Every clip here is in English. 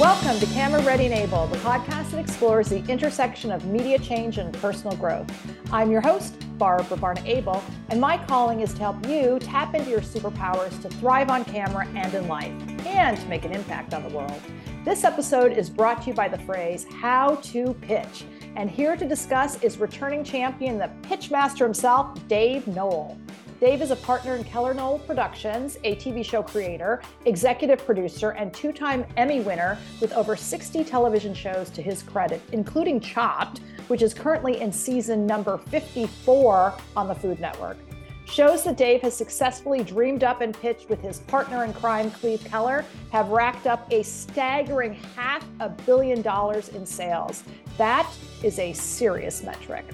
Welcome to Camera Ready and Abel, the podcast that explores the intersection of media change and personal growth. I'm your host, Barbara Barna Abel, and my calling is to help you tap into your superpowers to thrive on camera and in life, and to make an impact on the world. This episode is brought to you by the phrase how to pitch. And here to discuss is returning champion, the pitchmaster himself, Dave Noll. Dave is a partner in Keller Noll Productions, a TV show creator, executive producer, and two time Emmy winner with over 60 television shows to his credit, including Chopped, which is currently in season number 54 on the Food Network. Shows that Dave has successfully dreamed up and pitched with his partner in crime, Cleve Keller, have racked up a staggering half a billion dollars in sales. That is a serious metric.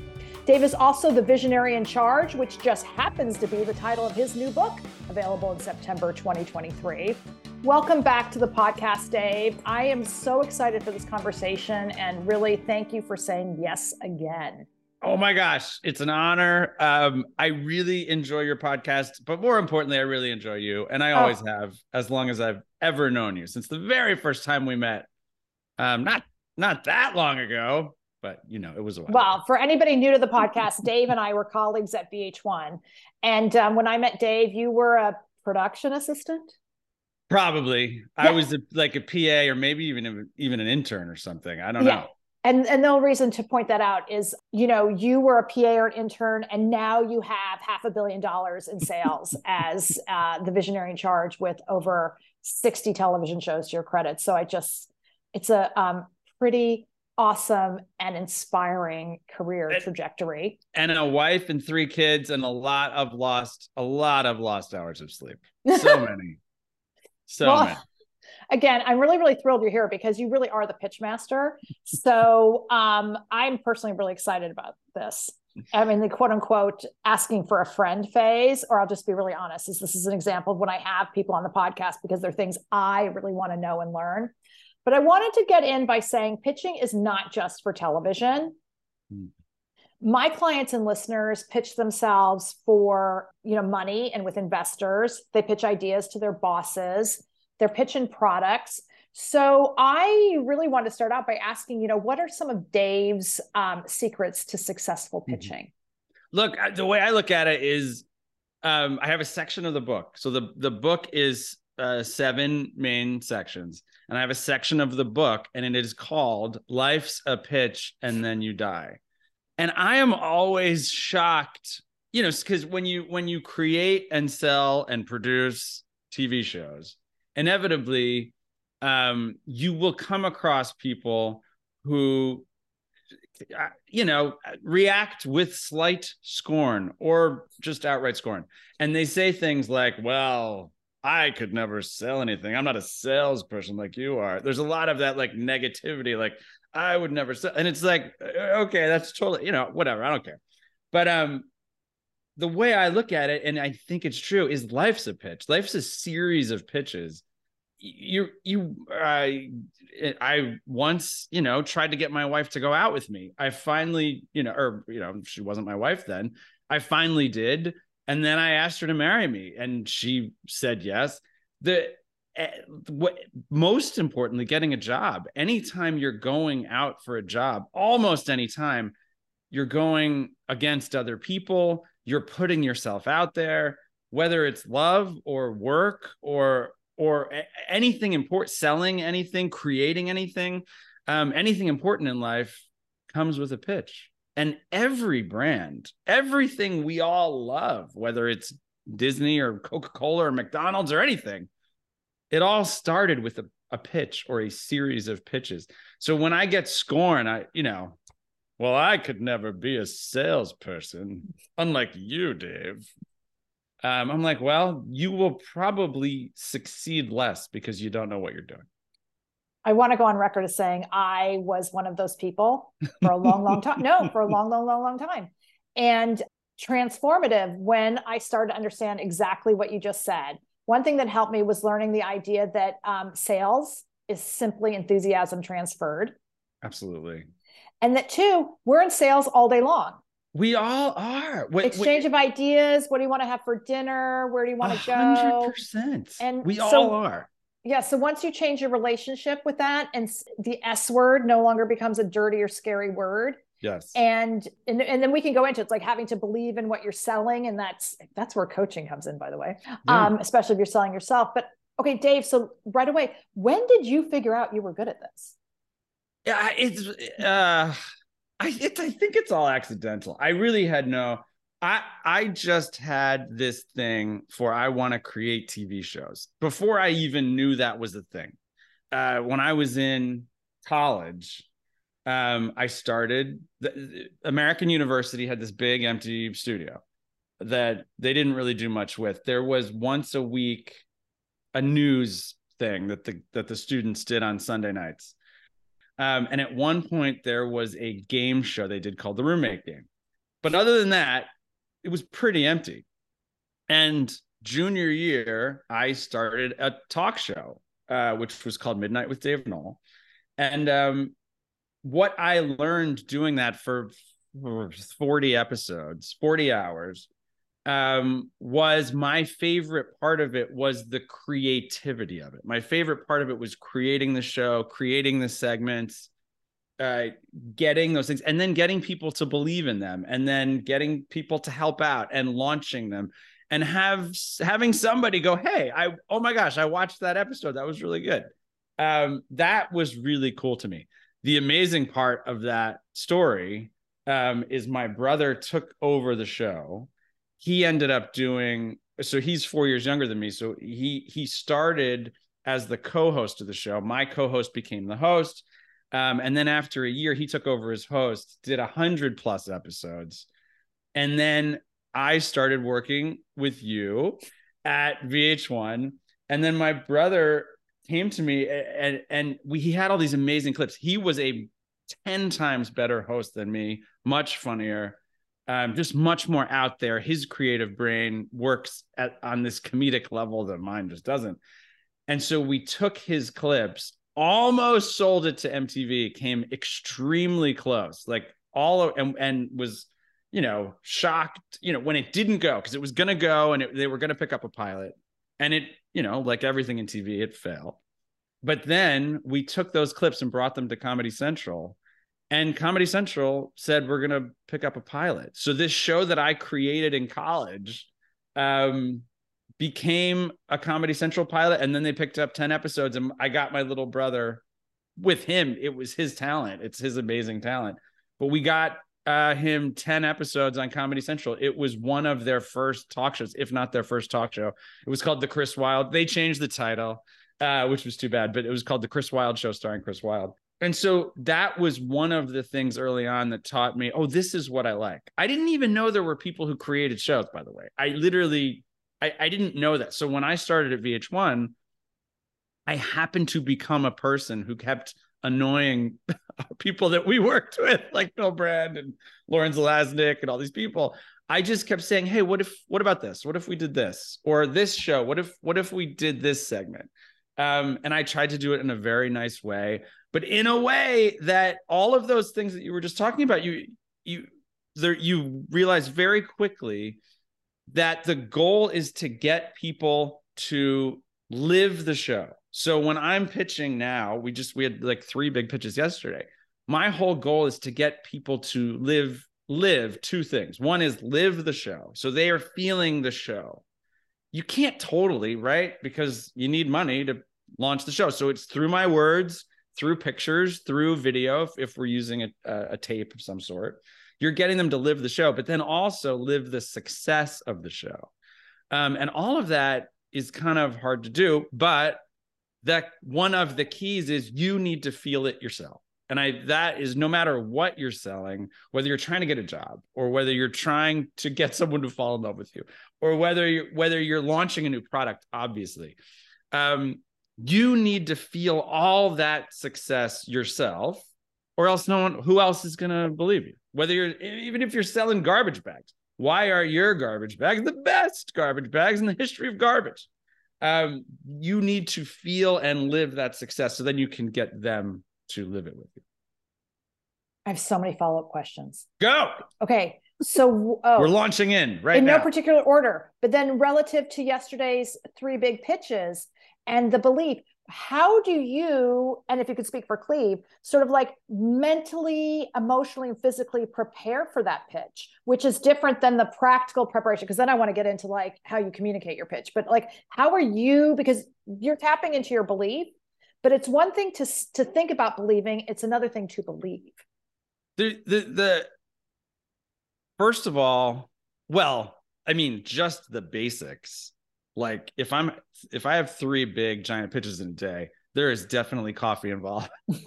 Dave is also the visionary in charge, which just happens to be the title of his new book, available in September 2023. Welcome back to the podcast, Dave. I am so excited for this conversation and really thank you for saying yes again. Oh my gosh, it's an honor. Um, I really enjoy your podcast, but more importantly, I really enjoy you. And I always oh. have, as long as I've ever known you, since the very first time we met. Um, not not that long ago, but you know, it was a while. Well, for anybody new to the podcast, Dave and I were colleagues at VH1. And um, when I met Dave, you were a production assistant. Probably, yeah. I was a, like a PA or maybe even even an intern or something. I don't yeah. know. And and the only reason to point that out is, you know, you were a PA or an intern, and now you have half a billion dollars in sales as uh, the visionary in charge with over sixty television shows to your credit. So I just, it's a um, pretty awesome and inspiring career and, trajectory. and a wife and three kids and a lot of lost a lot of lost hours of sleep. So many. So well, many. again i'm really really thrilled you're here because you really are the pitch master. So um, i'm personally really excited about this. I mean, the quote unquote asking for a friend phase, or I'll just be really honest, is this is an example of when I have people on the podcast because they're things I really want to know and learn. But I wanted to get in by saying pitching is not just for television. Mm. My clients and listeners pitch themselves for, you know, money and with investors. They pitch ideas to their bosses. They're pitching products. So I really want to start out by asking, you know, what are some of Dave's um, secrets to successful mm-hmm. pitching? Look, the way I look at it is, um, I have a section of the book. So the the book is uh, seven main sections, and I have a section of the book, and it is called "Life's a Pitch and Then You Die." And I am always shocked, you know, because when you when you create and sell and produce TV shows, inevitably, um, you will come across people who uh, you know react with slight scorn or just outright scorn and they say things like well I could never sell anything. I'm not a salesperson like you are. There's a lot of that like negativity, like I would never sell. And it's like, uh, okay, that's totally, you know, whatever. I don't care. But um, the way I look at it, and I think it's true, is life's a pitch. Life's a series of pitches. You, you, I, I once, you know, tried to get my wife to go out with me. I finally, you know, or you know, she wasn't my wife then. I finally did and then I asked her to marry me, and she said yes. The eh, what most importantly, getting a job. Anytime you're going out for a job, almost anytime you're going against other people, you're putting yourself out there, whether it's love or work or or anything important, selling anything, creating anything, um, anything important in life comes with a pitch. And every brand, everything we all love, whether it's Disney or Coca Cola or McDonald's or anything, it all started with a, a pitch or a series of pitches. So when I get scorn, I, you know, well, I could never be a salesperson, unlike you, Dave. Um, I'm like, well, you will probably succeed less because you don't know what you're doing. I want to go on record as saying I was one of those people for a long, long time. No, for a long, long, long, long time. And transformative when I started to understand exactly what you just said. One thing that helped me was learning the idea that um, sales is simply enthusiasm transferred. Absolutely. And that two, we're in sales all day long. We all are. Wait, Exchange wait. of ideas. What do you want to have for dinner? Where do you want to go? 100%. And we so, all are Yeah. So once you change your relationship with that and the S word no longer becomes a dirty or scary word. Yes. And, and and then we can go into it's like having to believe in what you're selling. And that's that's where coaching comes in, by the way. Yeah. Um, especially if you're selling yourself. But okay, Dave, so right away, when did you figure out you were good at this? Yeah, it's uh I it's I think it's all accidental. I really had no I I just had this thing for I want to create TV shows before I even knew that was a thing. Uh, when I was in college, um, I started. The, American University had this big empty studio that they didn't really do much with. There was once a week a news thing that the that the students did on Sunday nights. Um, and at one point there was a game show they did called the roommate game. But other than that, it was pretty empty. And junior year, I started a talk show, uh, which was called Midnight with Dave Noll. And um, what I learned doing that for, for 40 episodes, 40 hours, um, was my favorite part of it was the creativity of it. My favorite part of it was creating the show, creating the segments, uh, getting those things and then getting people to believe in them and then getting people to help out and launching them and have having somebody go hey i oh my gosh i watched that episode. That was really good. Um, that was really cool to me. The amazing part of that story um, is my brother took over the show. He ended up doing so he's four years younger than me. So he he started as the co-host of the show. My co-host became the host um, and then after a year, he took over as host, did a hundred plus episodes. And then I started working with you at VH1. And then my brother came to me and, and we, he had all these amazing clips. He was a 10 times better host than me, much funnier, um, just much more out there. His creative brain works at, on this comedic level that mine just doesn't. And so we took his clips almost sold it to MTV, came extremely close, like all and and was you know shocked, you know when it didn't go because it was gonna go and it, they were gonna pick up a pilot, and it you know like everything in TV, it failed. But then we took those clips and brought them to Comedy Central. And Comedy Central said we're gonna pick up a pilot. So this show that I created in college, um, became a Comedy Central pilot, and then they picked up 10 episodes, and I got my little brother with him. It was his talent, it's his amazing talent. But we got uh, him 10 episodes on Comedy Central. It was one of their first talk shows, if not their first talk show. It was called The Chris Wylde. They changed the title, uh, which was too bad, but it was called The Chris Wylde Show starring Chris Wylde. And so that was one of the things early on that taught me, oh, this is what I like. I didn't even know there were people who created shows, by the way. I literally I, I didn't know that. So when I started at VH1, I happened to become a person who kept annoying people that we worked with, like Bill Brand and Lauren Zalaznick and all these people. I just kept saying, "Hey, what if? What about this? What if we did this or this show? What if? What if we did this segment?" Um, and I tried to do it in a very nice way, but in a way that all of those things that you were just talking about, you you there you realize very quickly that the goal is to get people to live the show. So when I'm pitching now, we just we had like three big pitches yesterday. My whole goal is to get people to live live two things. One is live the show. So they are feeling the show. You can't totally, right? Because you need money to launch the show. So it's through my words, through pictures, through video if, if we're using a, a tape of some sort you're getting them to live the show, but then also live the success of the show. Um, and all of that is kind of hard to do, but that one of the keys is you need to feel it yourself. And I that is no matter what you're selling, whether you're trying to get a job or whether you're trying to get someone to fall in love with you, or whether you're whether you're launching a new product, obviously. Um, you need to feel all that success yourself or else no one who else is going to believe you? Whether you're even if you're selling garbage bags why are your garbage bags the best garbage bags in the history of garbage? Um, you need to feel and live that success so then you can get them to live it with you. I have so many follow-up questions. Go! Okay so oh, we're launching in right in now. no particular order but then relative to yesterday's three big pitches and the belief how do you and if you could speak for cleve sort of like mentally emotionally and physically prepare for that pitch which is different than the practical preparation? Because then i want to get into like how you communicate your pitch but like how are you because you're tapping into your belief but it's one thing to to think about believing it's another thing to believe. The the, the first of all well i mean just the basics like if i'm if i have three big giant pitches in a day there is definitely coffee involved.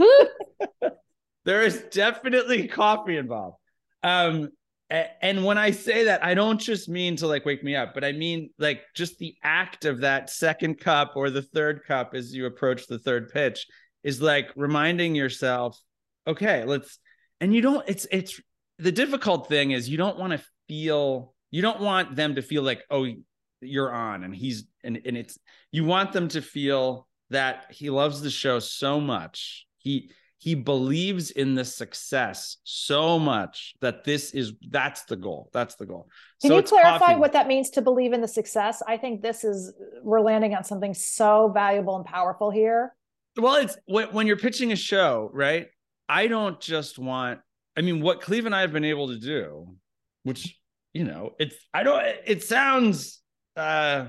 There is definitely coffee involved. Um and when i say that i don't just mean to like wake me up but i mean like just the act of that second cup or the third cup as you approach the third pitch is like reminding yourself okay let's and you don't it's it's the difficult thing is you don't want to feel you don't want them to feel like oh you're on and he's and, and it's you want them to feel that he loves the show so much. He he believes in the success so much that this is that's the goal. That's the goal. Can so you clarify coffee. what that means to believe in the success? I think this is we're landing on something so valuable and powerful here. Well it's when, when you're pitching a show right i don't just want i mean what cleve and i have been able to do which you know it's i don't it sounds uh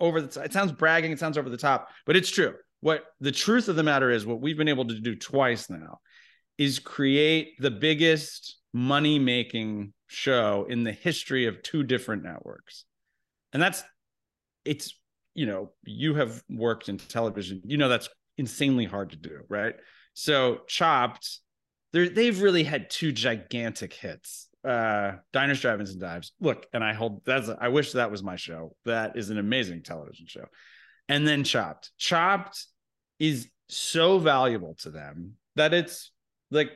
over the it sounds bragging it sounds over the top but it's true. What the truth of the matter is what we've been able to do twice now is create the biggest money making show in the history of two different networks. And that's it's you know you have worked in television you know that's insanely hard to do right? So chopped they they've really had two gigantic hits uh diners drive-ins and dives. Look and i hold that's i wish that was my show. That is an amazing television show. And then chopped. Chopped is so valuable to them that it's like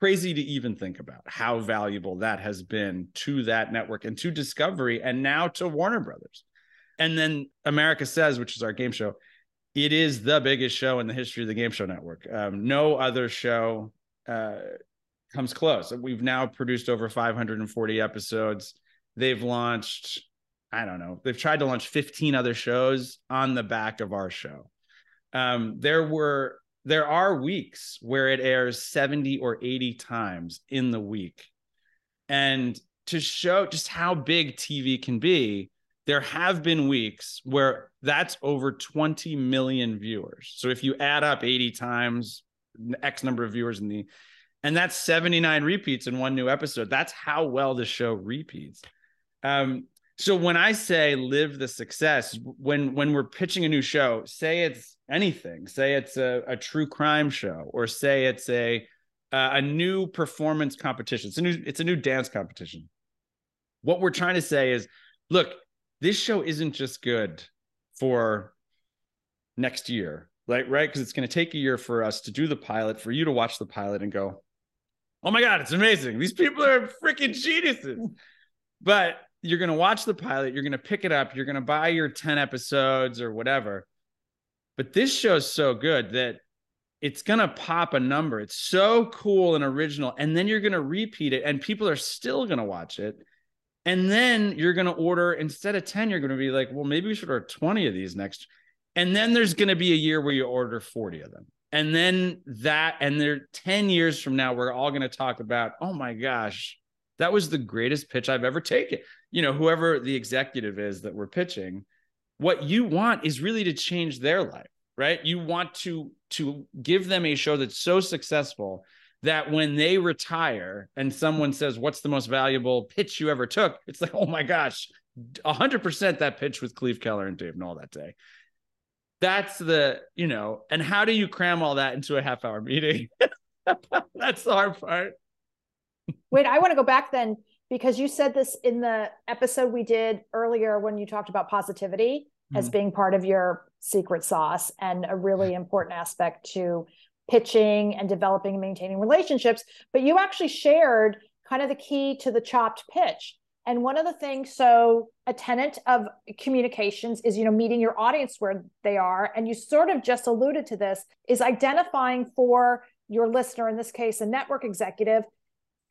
crazy to even think about how valuable that has been to that network and to discovery and now to warner brothers. And then america says which is our game show it is the biggest show in the history of the game show network. Um, no other show uh, comes close. We've now produced over 540 episodes. They've launched, I don't know, they've tried to launch 15 other shows on the back of our show. Um, there were there are weeks where it airs 70 or 80 times in the week. And to show just how big TV can be, there have been weeks where that's over 20 million viewers. So if you add up 80 times X number of viewers in the and that's 79 repeats in one new episode. That's how well the show repeats. Um so when i say live the success when when we're pitching a new show say it's anything say it's a, a true crime show or say it's a uh, a new performance competition it's a new it's a new dance competition. What we're trying to say is look this show isn't just good for next year like right? Because it's going to take a year for us to do the pilot for you to watch the pilot and go oh my god, it's amazing. These people are freaking geniuses. But you're going to watch the pilot, you're going to pick it up, you're going to buy your 10 episodes or whatever. But this show's so good that it's going to pop a number. It's so cool and original. And then you're going to repeat it, and people are still going to watch it. And then you're going to order instead of 10, you're going to be like, well, maybe we should order 20 of these next. And then there's going to be a year where you order 40 of them and then that and they're 10 years from now we're all going to talk about oh my gosh that was the greatest pitch i've ever taken. You know whoever the executive is that we're pitching what you want is really to change their life right? You want to to give them a show that's so successful that when they retire and someone says what's the most valuable pitch you ever took? It's like oh my gosh 100% that pitch with cleve keller and dave Noll that day that's the you know and how do you cram all that into a half hour meeting? That's the hard part. Wait i want to go back then because you said this in the episode we did earlier when you talked about positivity mm-hmm. as being part of your secret sauce and a really important aspect to pitching and developing and maintaining relationships. But you actually shared kind of the key to the chopped pitch and one of the things, so a tenet of communications is, you know, meeting your audience where they are. And you sort of just alluded to this is identifying for your listener, in this case, a network executive,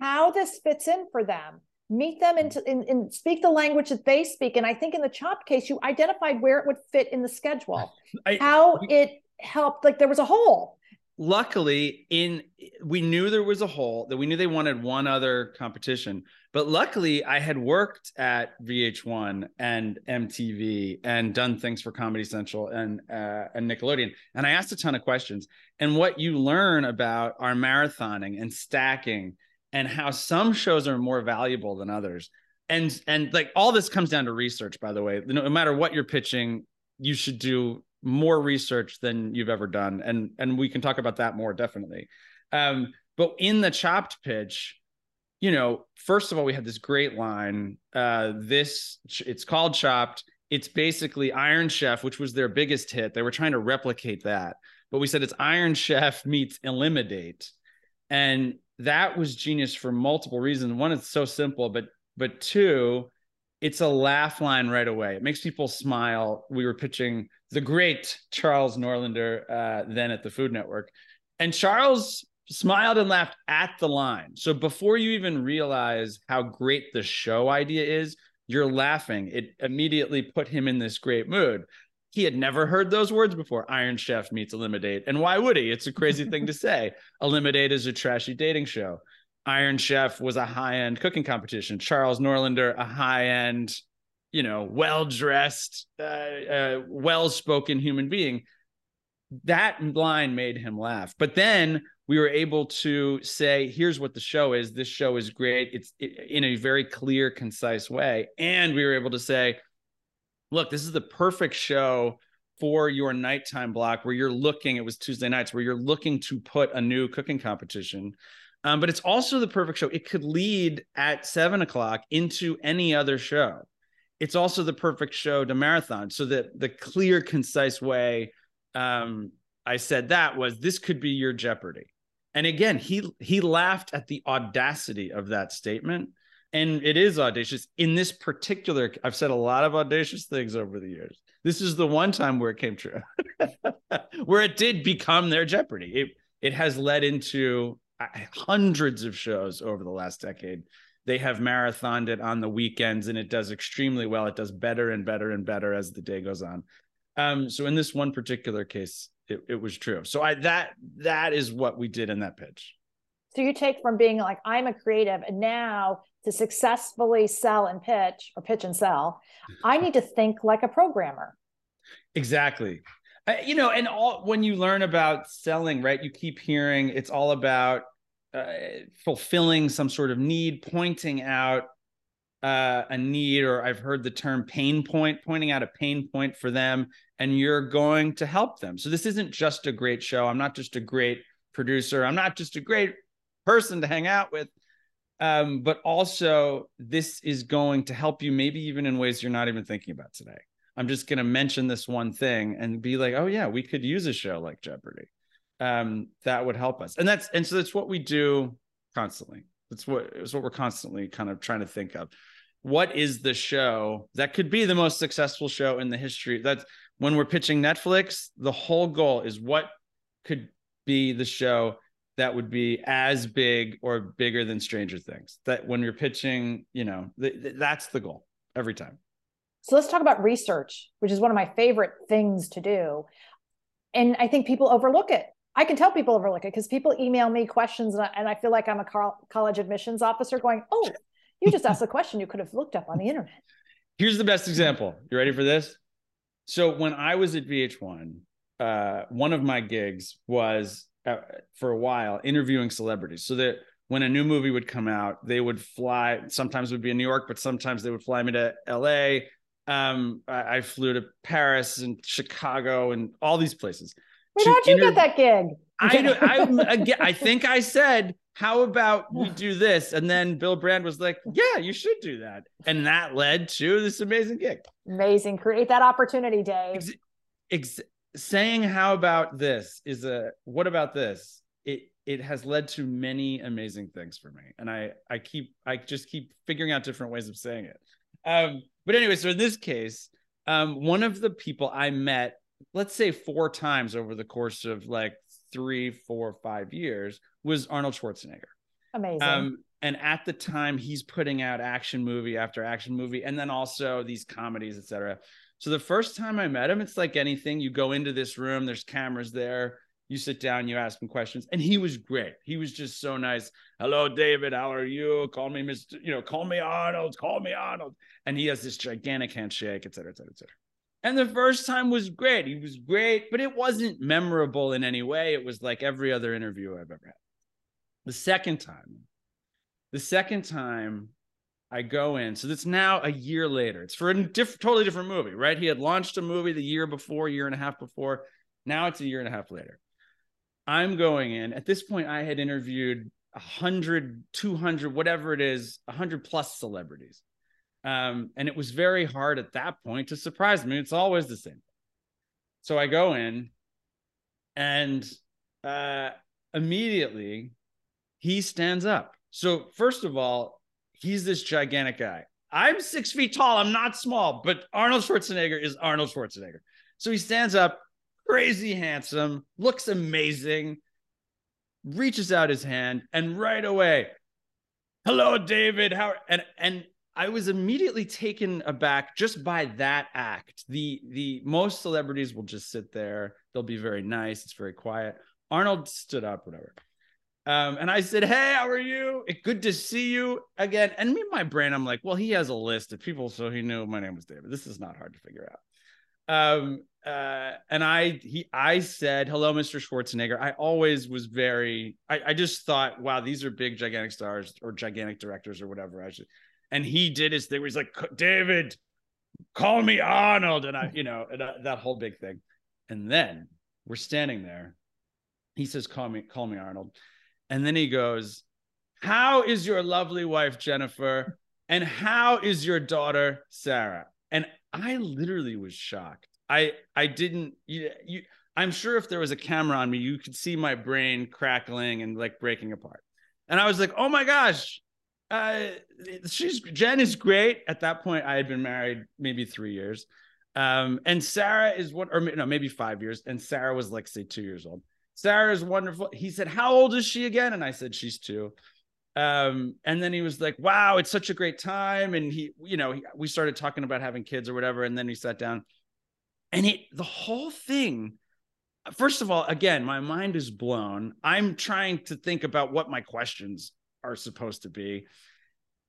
how this fits in for them. meet them and, and, and, speak the language that they speak. And I think in the CHOP case, you identified where it would fit in the schedule, I, how it helped. Like there was a hole. Luckily, in we knew there was a hole that we knew they wanted one other competition, but luckily I had worked at VH1 and MTV and done things for Comedy Central and uh, and Nickelodeon, and I asked a ton of questions. And what you learn about our marathoning and stacking and how some shows are more valuable than others. And and like all this comes down to research by the way. No matter what you're pitching you should do more research than you've ever done and and we can talk about that more definitely. Um but in the chopped pitch you know first of all we had this great line uh this it's called chopped. It's basically iron chef which was their biggest hit. They were trying to replicate that but we said it's iron chef meets elimidate. And that was genius for multiple reasons. One, it's so simple, but but two, it's a laugh line right away. It makes people smile. We were pitching the great Charles Nordlander uh, then at the Food Network, and Charles smiled and laughed at the line. So before you even realize how great the show idea is, you're laughing. It immediately put him in this great mood he had never heard those words before. Iron Chef meets Elimidate. And why would he? It's a crazy thing to say. Elimidate is a trashy dating show. Iron Chef was a high end cooking competition. Charles Nordlander, a high end, you know, well dressed, uh, uh, well spoken human being. That line made him laugh. But then we were able to say, here's what the show is. This show is great. It's in a very clear, concise way. And we were able to say, look, this is the perfect show for your nighttime block where you're looking, it was Tuesday nights, where you're looking to put a new cooking competition. Um, but it's also the perfect show. It could lead at seven o'clock into any other show. It's also the perfect show to marathon. So that the clear, concise way um, I said that was this could be your Jeopardy. And again, he he laughed at the audacity of that statement and it is audacious in this particular i've said a lot of audacious things over the years this is the one time where it came true where it did become their jeopardy it it has led into hundreds of shows over the last decade. They have marathoned it on the weekends and it does extremely well. It does better and better and better as the day goes on. Um, so in this one particular case it, it was true. So i that that is what we did in that pitch. So you take from being like i'm a creative and now to successfully sell and pitch or pitch and sell, I need to think like a programmer. Exactly. Uh, you know, and all when you learn about selling, right, you keep hearing it's all about uh, fulfilling some sort of need, pointing out uh, a need, or I've heard the term pain point, pointing out a pain point for them, and you're going to help them. So this isn't just a great show. I'm not just a great producer. I'm not just a great person to hang out with um, but also this is going to help you maybe even in ways you're not even thinking about today i'm just going to mention this one thing and be like oh yeah we could use a show like jeopardy. Um, that would help us. And that's and so that's what we do constantly. That's what it's what we're constantly kind of trying to think of. What is the show that could be the most successful show in the history? That's when we're pitching netflix the whole goal is what could be the show that would be as big or bigger than Stranger Things. That when you're pitching, you know, th- th- that's the goal every time. So let's talk about research, which is one of my favorite things to do. And I think people overlook it. I can tell people overlook it because people email me questions and I, and I feel like I'm a car- college admissions officer going, oh, you just asked a question you could have looked up on the internet. Here's the best example. You ready for this? So when I was at VH1, uh, one of my gigs was uh, for a while interviewing celebrities so that when a new movie would come out they would fly sometimes it would be in new york but sometimes they would fly me to la um, I, I, flew to paris and chicago and all these places Wait, how'd you inter- get that gig? I, I, I think i said how about we do this? And then bill brand was like yeah you should do that. And that led to this amazing gig. Amazing. Create that opportunity dave. Ex- ex- saying how about this? is a what about this? It it has led to many amazing things for me. And i i keep i just keep figuring out different ways of saying it um but anyway so in this case um one of the people i met let's say four times over the course of like three four five years was arnold schwarzenegger. Amazing. Um and at the time he's putting out action movie after action movie and then also these comedies etc so the first time i met him it's like anything. You go into this room there's cameras there you sit down you ask him questions and he was great he was just so nice hello david how are you call me mr you know call me arnold call me arnold and he has this gigantic handshake et cetera et cetera et cetera and the first time was great he was great but it wasn't memorable in any way it was like every other interview i've ever had the second time the second time I go in, so it's now a year later. It's for a diff- totally different movie, right? He had launched a movie the year before, year and a half before. Now it's a year and a half later. I'm going in. At this point, I had interviewed 100, 200, whatever it is, 100 plus celebrities. Um, and it was very hard at that point to surprise me. It's always the same. So I go in and uh, immediately he stands up. So, first of all, he's this gigantic guy. I'm six feet tall. I'm not small, but Arnold Schwarzenegger is Arnold Schwarzenegger. So he stands up, crazy handsome, looks amazing, reaches out his hand, and right away, hello, David. How and and I was immediately taken aback just by that act. The the most celebrities will just sit there. They'll be very nice. It's very quiet. Arnold stood up, whatever. Um, and I said, Hey, how are you? Good to see you again. And me, my brain, I'm like, Well, he has a list of people, so he knew my name was David. This is not hard to figure out. Um, uh, and I he I said, Hello, Mr. Schwarzenegger. I always was very, I, I just thought, wow, these are big, gigantic stars or gigantic directors or whatever. I should. And he did his thing where he's like, David, call me Arnold. And I, you know, uh, that whole big thing. And then we're standing there. He says, Call me, call me Arnold. And then he goes, How is your lovely wife, Jennifer? And how is your daughter, Sarah? And I literally was shocked. I I didn't you, you I'm sure if there was a camera on me, you could see my brain crackling and like breaking apart. And I was like, oh my gosh, uh, she's Jen is great. At that point, I had been married maybe three years. Um, and Sarah is what, or no, maybe five years. And Sarah was like, say, two years old. Sarah is wonderful. He said, How old is she again? And I said, She's two. Um, and then he was like, Wow, it's such a great time. And he, you know, he, we started talking about having kids or whatever. And then he sat down and it, the whole thing, first of all, again, my mind is blown. I'm trying to think about what my questions are supposed to be,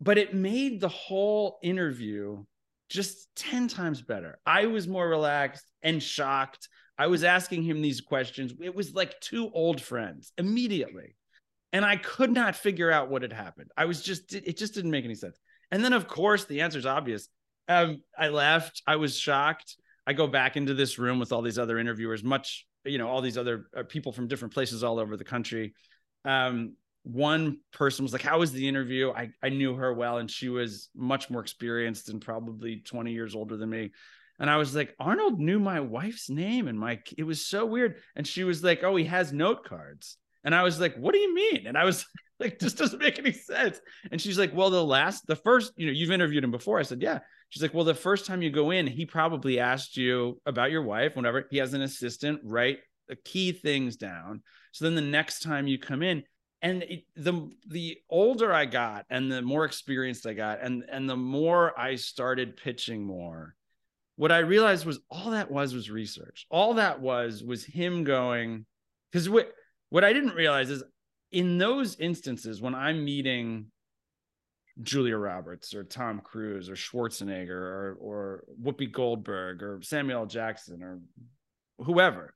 but it made the whole interview just 10 times better. I was more relaxed and shocked. I was asking him these questions. It was like two old friends immediately. And I could not figure out what had happened. I was just, it just didn't make any sense. And then, of course, the answer is obvious. Um, I left. I was shocked. I go back into this room with all these other interviewers, much, you know, all these other uh, people from different places all over the country. Um, one person was like, How was the interview? I, I knew her well, and she was much more experienced and probably 20 years older than me. And I was like, Arnold knew my wife's name and my it was so weird. And she was like, Oh, he has note cards. And I was like, What do you mean? And I was like, This doesn't make any sense. And she's like, Well, the last, the first, you know, you've interviewed him before. I said, Yeah. She's like, Well, the first time you go in, he probably asked you about your wife, whenever he has an assistant write the key things down. So then the next time you come in, and it, the the older I got and the more experienced I got and and the more I started pitching more what I realized was all that was was research. All that was was him going because what what I didn't realize is in those instances when I'm meeting Julia Roberts or Tom Cruise or Schwarzenegger or or Whoopi Goldberg or Samuel Jackson or whoever,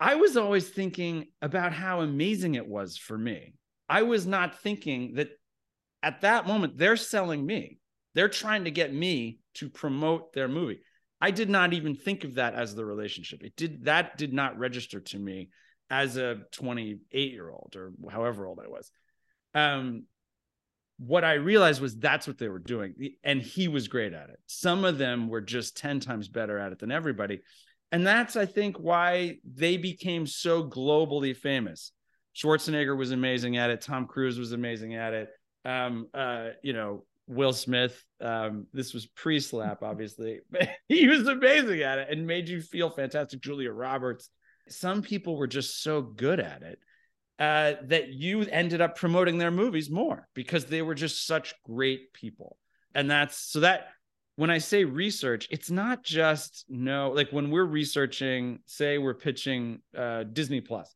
I was always thinking about how amazing it was for me. I was not thinking that at that moment they're selling me. They're trying to get me to promote their movie. I did not even think of that as the relationship. It did that did not register to me as a 28 year old or however old I was. Um, what I realized was that's what they were doing. And he was great at it. Some of them were just 10 times better at it than everybody. And that's, I think, why they became so globally famous. Schwarzenegger was amazing at it. Tom Cruise was amazing at it. Um, uh, you know, Will Smith. Um, this was pre-slap, obviously, but he was amazing at it and made you feel fantastic. Julia Roberts. Some people were just so good at it uh, that you ended up promoting their movies more because they were just such great people. And that's so that when I say research, it's not just no, like when we're researching, say we're pitching uh, Disney Plus,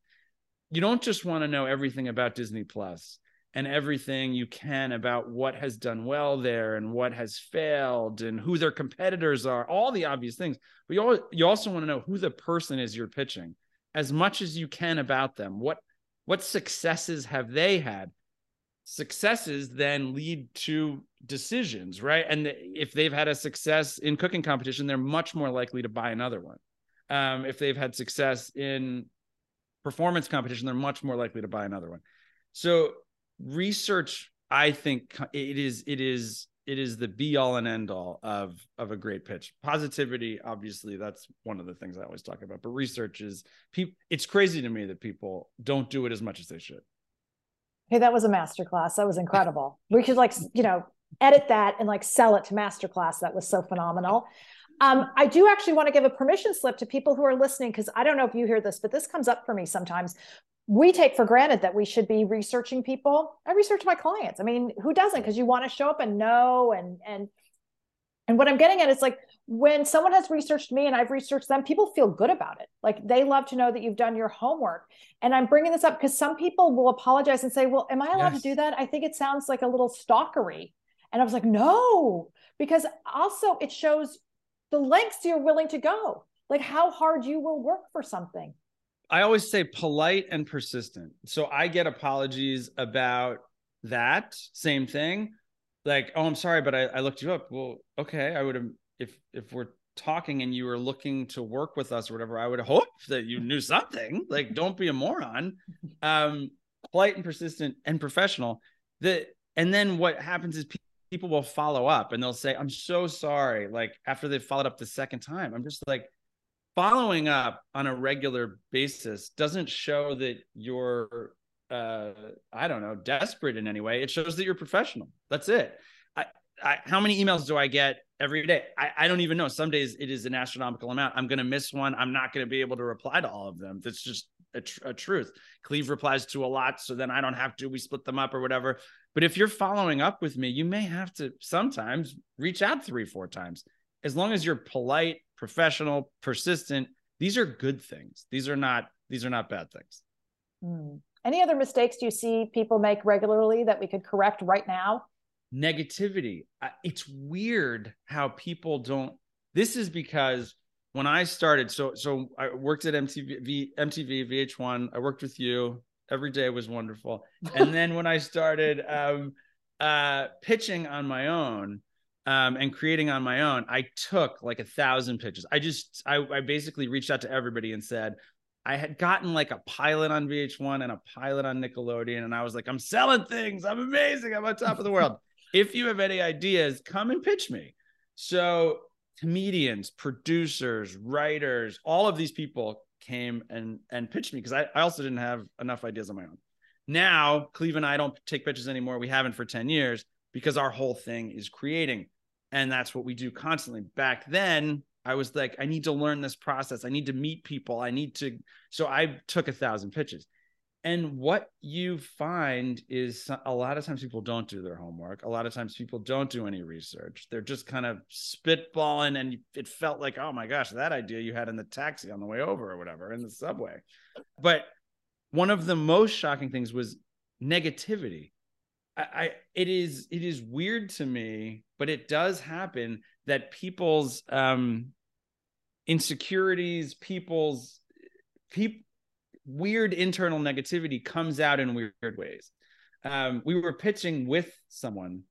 you don't just want to know everything about Disney Plus and everything you can about what has done well there and what has failed and who their competitors are, all the obvious things. But you, you also want to know who the person is you're pitching as much as you can about them. What what successes have they had? Successes then lead to decisions, right? And if they've had a success in cooking competition, they're much more likely to buy another one. Um, if they've had success in performance competition, they're much more likely to buy another one. So research i think it is it is it is the be all and end all of of a great pitch. Positivity obviously that's one of the things i always talk about but research is people it's crazy to me that people don't do it as much as they should. Hey that was a masterclass. That was incredible. We could like you know edit that and like sell it to masterclass. That was so phenomenal. Um, I do actually want to give a permission slip to people who are listening because I don't know if you hear this, but this comes up for me sometimes we take for granted that we should be researching people. I research my clients. I mean, who doesn't? Because you want to show up and know and and and what I'm getting at is like when someone has researched me and I've researched them, people feel good about it. Like they love to know that you've done your homework. And I'm bringing this up because some people will apologize and say, "Well, am I allowed yes. to do that?" I think it sounds like a little stalkery. And I was like, "No," because also it shows the lengths you're willing to go, like how hard you will work for something. I always say polite and persistent. So I get apologies about that same thing. Like, oh, I'm sorry, but I, I looked you up. Well, okay, I would have if if we're talking and you were looking to work with us or whatever, I would hope that you knew something. Like, don't be a moron. Um, polite and persistent and professional. That and then what happens is people will follow up and they'll say, I'm so sorry. Like after they've followed up the second time, I'm just like, following up on a regular basis doesn't show that you're uh i don't know desperate in any way. It shows that you're professional. That's it. I, I how many emails do i get every day? I, I don't even know. Some days it is an astronomical amount. I'm going to miss one. I'm not going to be able to reply to all of them. That's just a, tr- a truth. Cleve replies to a lot so then i don't have to. We split them up or whatever. But if you're following up with me you may have to sometimes reach out three four times. As long as you're polite professional, persistent. These are good things. These are not these are not bad things. Mm. Any other mistakes do you see people make regularly that we could correct right now? Negativity. It's weird how people don't. This is because when I started, so so I worked at MTV, MTV, VH1. I worked with you. Every day was wonderful. And then when I started um, uh, pitching on my own, um, and creating on my own, I took like a thousand pitches. I just, I, I basically reached out to everybody and said, I had gotten like a pilot on VH1 and a pilot on Nickelodeon. And I was like, I'm selling things. I'm amazing. I'm on top of the world. if you have any ideas, come and pitch me. So, comedians, producers, writers, all of these people came and and pitched me because I, I also didn't have enough ideas on my own. Now, Cleve and I don't take pitches anymore. We haven't for 10 years because our whole thing is creating. And that's what we do constantly. Back then, I was like, I need to learn this process. I need to meet people. I need to. So I took a thousand pitches. And what you find is a lot of times people don't do their homework. A lot of times people don't do any research. They're just kind of spitballing. And it felt like, oh my gosh, that idea you had in the taxi on the way over or whatever in the subway. But one of the most shocking things was negativity. I, I it is it is weird to me, but it does happen that people's um insecurities, people's people weird internal negativity comes out in weird ways. Um, we were pitching with someone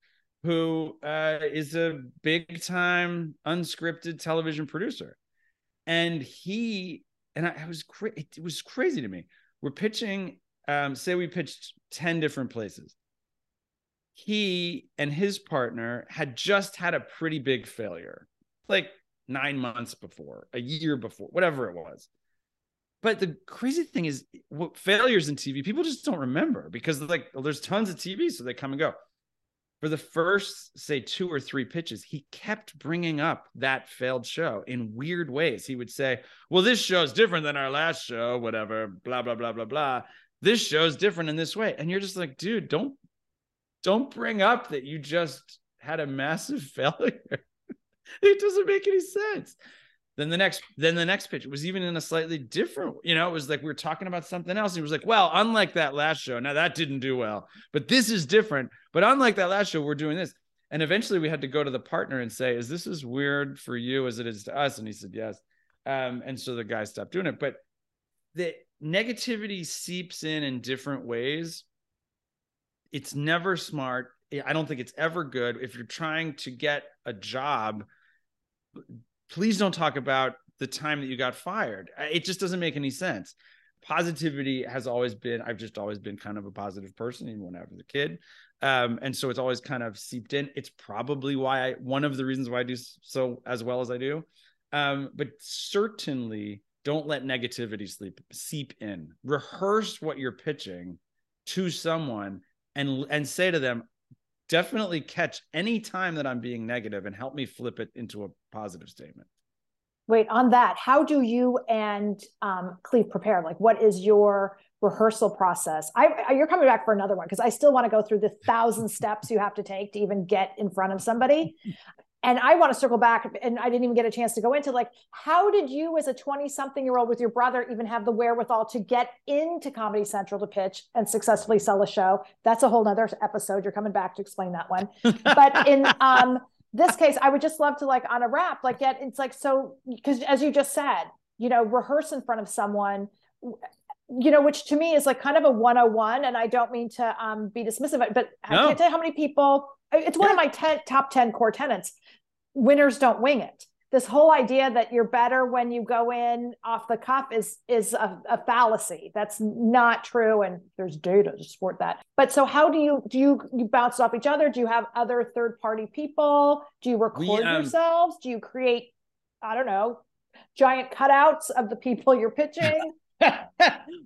who uh, is a big time unscripted television producer, and he and I, I was cra- it, was crazy to me. We're pitching. Um, say we pitched ten different places he and his partner had just had a pretty big failure, like nine months before, a year before, whatever it was. But the crazy thing is, what failures in TV, people just don't remember because like well, there's tons of TV, so they come and go. For the first, say, two or three pitches, he kept bringing up that failed show in weird ways. He would say, "Well, this show is different than our last show, whatever, blah blah blah blah blah." this show's different in this way. And you're just like, dude, don't don't bring up that you just had a massive failure. it doesn't make any sense. Then the next, then the next pitch was even in a slightly different, you know, it was like we were talking about something else. He was like, well, unlike that last show, now that didn't do well, but this is different. But unlike that last show, we're doing this. And eventually we had to go to the partner and say, is this as weird for you as it is to us? And he said, yes. Um, and so the guy stopped doing it. But the negativity seeps in in different ways. It's never smart. I don't think it's ever good. If you're trying to get a job, please don't talk about the time that you got fired. It just doesn't make any sense. Positivity has always been, I've just always been kind of a positive person, even when I was a kid. Um, and so it's always kind of seeped in. It's probably why I, one of the reasons why I do so as well as I do. Um, but certainly don't let negativity sleep seep in. Rehearse what you're pitching to someone and and say to them, definitely catch any time that I'm being negative and help me flip it into a positive statement. Wait, on that, how do you and um, Cleve prepare? Like, what is your rehearsal process? I, I you're coming back for another one because I still want to go through the thousand steps you have to take to even get in front of somebody and I want to circle back, and I didn't even get a chance to go into like, how did you, as a 20 something year old with your brother, even have the wherewithal to get into Comedy Central to pitch and successfully sell a show? That's a whole nother episode. You're coming back to explain that one. but in um, this case, I would just love to, like, on a wrap, like, get it's like, so, because as you just said, you know, rehearse in front of someone you know, which to me is like kind of a 101. And I don't mean to um, be dismissive, but no. I can't tell you how many people it's one yeah. of my ten, top 10 core tenants. Winners don't wing it. This whole idea that you're better when you go in off the cuff is is a, a fallacy. That's not true, and there's data to support that. But so, how do you do you you bounce off each other? Do you have other third party people? Do you record we, um, yourselves? Do you create, I don't know, giant cutouts of the people you're pitching?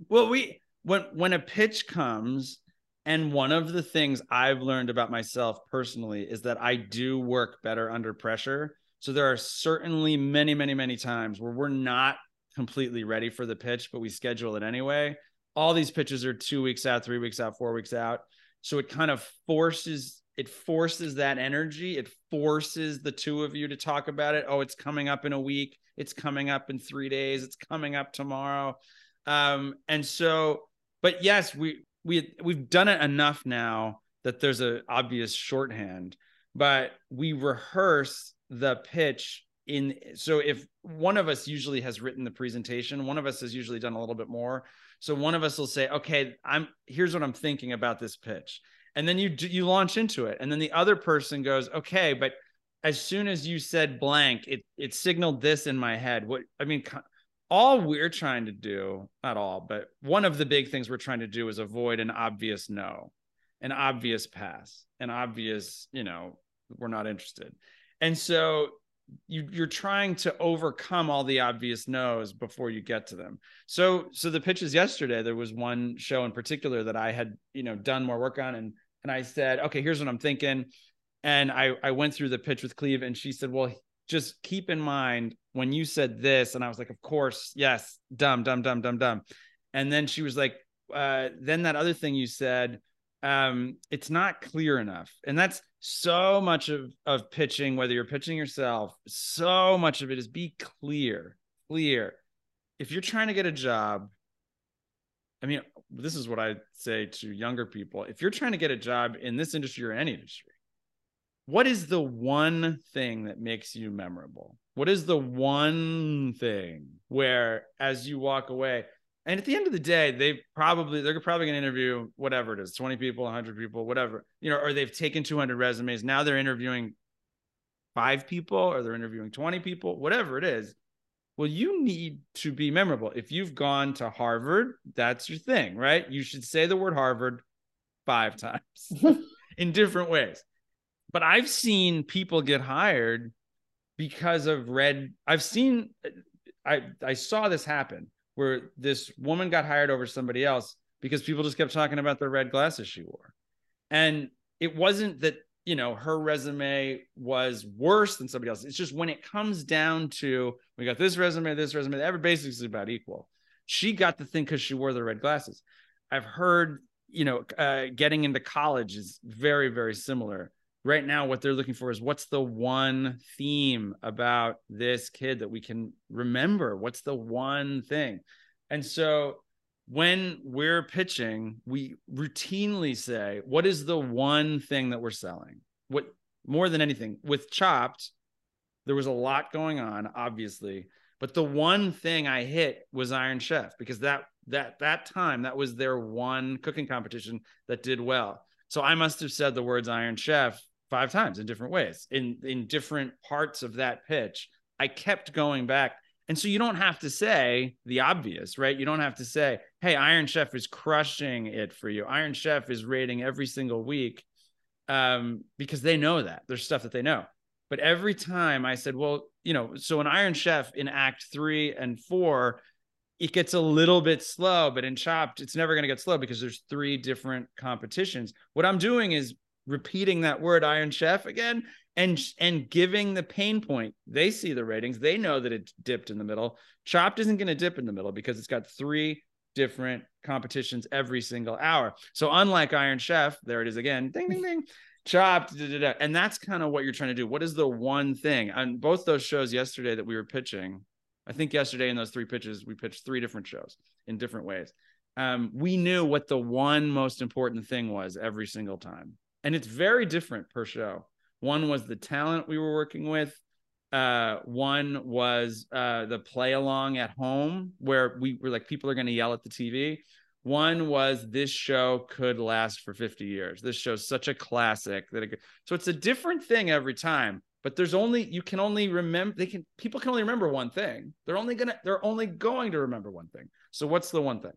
Well, we when when a pitch comes, and one of the things I've learned about myself personally is that I do work better under pressure. So there are certainly many, many, many times where we're not completely ready for the pitch, but we schedule it anyway. All these pitches are two weeks out, three weeks out, four weeks out. So it kind of forces it forces that energy. It forces the two of you to talk about it. Oh, it's coming up in a week. It's coming up in three days. It's coming up tomorrow. Um, and so, but yes, we we we've done it enough now that there's an obvious shorthand, but we rehearse the pitch in so if one of us usually has written the presentation, one of us has usually done a little bit more. So one of us will say, "Okay, I'm here's what I'm thinking about this pitch." And then you you launch into it. And then the other person goes, "Okay, but as soon as you said blank, it it signaled this in my head. What I mean, all we're trying to do, not all, but one of the big things we're trying to do is avoid an obvious no, an obvious pass, an obvious, you know, we're not interested. And so you you're trying to overcome all the obvious no's before you get to them. So so the pitches yesterday, there was one show in particular that I had, you know, done more work on and and I said, okay, here's what I'm thinking. And I I went through the pitch with Cleve and she said, well, just keep in mind when you said this, and I was like, of course, yes, dumb, dumb, dumb, dumb, dumb. And then she was like, uh, then that other thing you said, um, it's not clear enough. And that's so much of, of pitching, whether you're pitching yourself, so much of it is be clear, clear. If you're trying to get a job, I mean, this is what I say to younger people. If you're trying to get a job in this industry or any industry, what is the one thing that makes you memorable? What is the one thing where as you walk away, and at the end of the day, they probably they're probably going to interview whatever it is, 20 people, 100 people, whatever, you know, or they've taken 200 resumes. Now they're interviewing five people or they're interviewing 20 people, whatever it is. Well, you need to be memorable. If you've gone to Harvard, that's your thing, right? You should say the word Harvard five times in different ways but I've seen people get hired because of red. I've seen, I I saw this happen where this woman got hired over somebody else because people just kept talking about the red glasses she wore, and it wasn't that you know her resume was worse than somebody else. It's just when it comes down to we got this resume, this resume, every basically about equal. She got the thing because she wore the red glasses. I've heard, you know, uh, getting into college is very, very similar. Right now, what they're looking for is what's the one theme about this kid that we can remember? What's the one thing? And so when we're pitching, we routinely say, what is the one thing that we're selling? What more than anything with Chopped, there was a lot going on, obviously, but the one thing I hit was Iron Chef because that that that time that was their one cooking competition that did well. So I must have said the words Iron Chef five times in different ways in in different parts of that pitch. I kept going back and so you don't have to say the obvious, right? You don't have to say, hey, Iron Chef is crushing it for you. Iron Chef is rating every single week um, because they know that. There's stuff that they know. But every time I said, well, you know, so an Iron Chef in Act three and four, it gets a little bit slow, but in Chopped, it's never going to get slow because there's three different competitions. What I'm doing is repeating that word Iron Chef again and and giving the pain point. They see the ratings. They know that it dipped in the middle. Chopped isn't going to dip in the middle because it's got three different competitions every single hour. So unlike Iron Chef, there it is again. Ding ding ding. Chopped, da, da, da. and that's kind of what you're trying to do. What is the one thing on both those shows yesterday that we were pitching? I think yesterday in those three pitches, we pitched three different shows in different ways. Um, we knew what the one most important thing was every single time, and it's very different per show. One was the talent we were working with. Uh, one was uh, the play along at home where we were like, people are going to yell at the TV. One was this show could last for 50 years. This show's such a classic that it could, so it's a different thing every time. But there's only you can only remember they can people can only remember one thing. They're only gonna they're only going to remember one thing. So what's the one thing?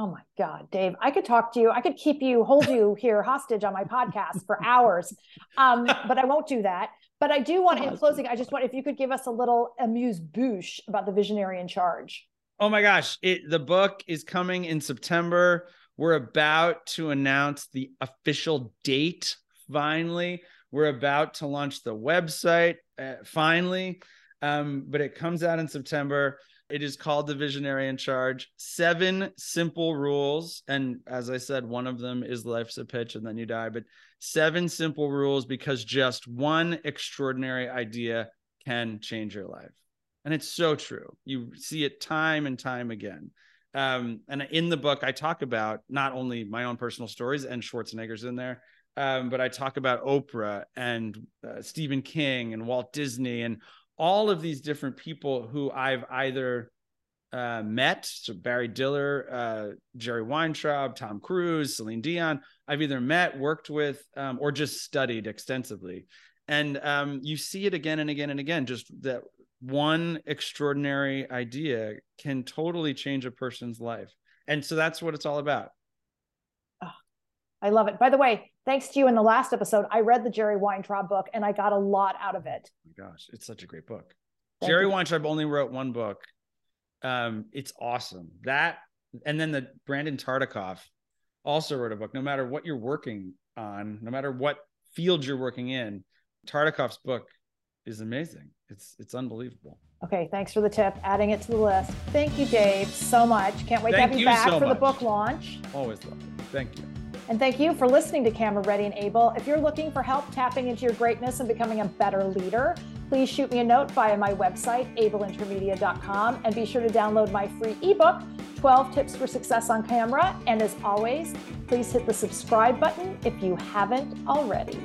Oh my God, Dave, I could talk to you. I could keep you, hold you here hostage on my podcast for hours. Um, but I won't do that. But I do want, in closing, I just want if you could give us a little amuse bouche about the visionary in charge. Oh my gosh. It, the book is coming in September. We're about to announce the official date finally. We're about to launch the website uh, finally. Um, but it comes out in September. It is called The Visionary in Charge. Seven simple rules. And as I said, one of them is life's a pitch and then you die. But seven simple rules because just one extraordinary idea can change your life. And it's so true. You see it time and time again. Um, and in the book, I talk about not only my own personal stories and Schwarzenegger's in there, um, but I talk about Oprah and uh, Stephen King and Walt Disney and all of these different people who I've either uh, met, so Barry Diller, uh, Jerry Weintraub, Tom Cruise, Celine Dion, I've either met, worked with, um, or just studied extensively. And um, you see it again and again and again, just that one extraordinary idea can totally change a person's life. And so that's what it's all about. Oh, I love it. By the way, thanks to you in the last episode, I read the Jerry Weintraub book and I got a lot out of it. Oh my gosh, it's such a great book. Thank Jerry you. Weintraub only wrote one book. Um, it's awesome. That and then the Brandon Tartikoff also wrote a book. No matter what you're working on, no matter what field you're working in, Tartikoff's book is amazing. It's it's unbelievable. Okay, thanks for the tip. Adding it to the list. Thank you, Dave, so much. Can't wait Thank to have you, you back so for much. the book launch. Always love it. Thank you. And thank you for listening to Camera Ready and Abel. If you're looking for help tapping into your greatness and becoming a better leader, please shoot me a note via my website, ableintermedia.com, and be sure to download my free ebook, 12 Tips for Success on Camera. And as always, please hit the subscribe button if you haven't already.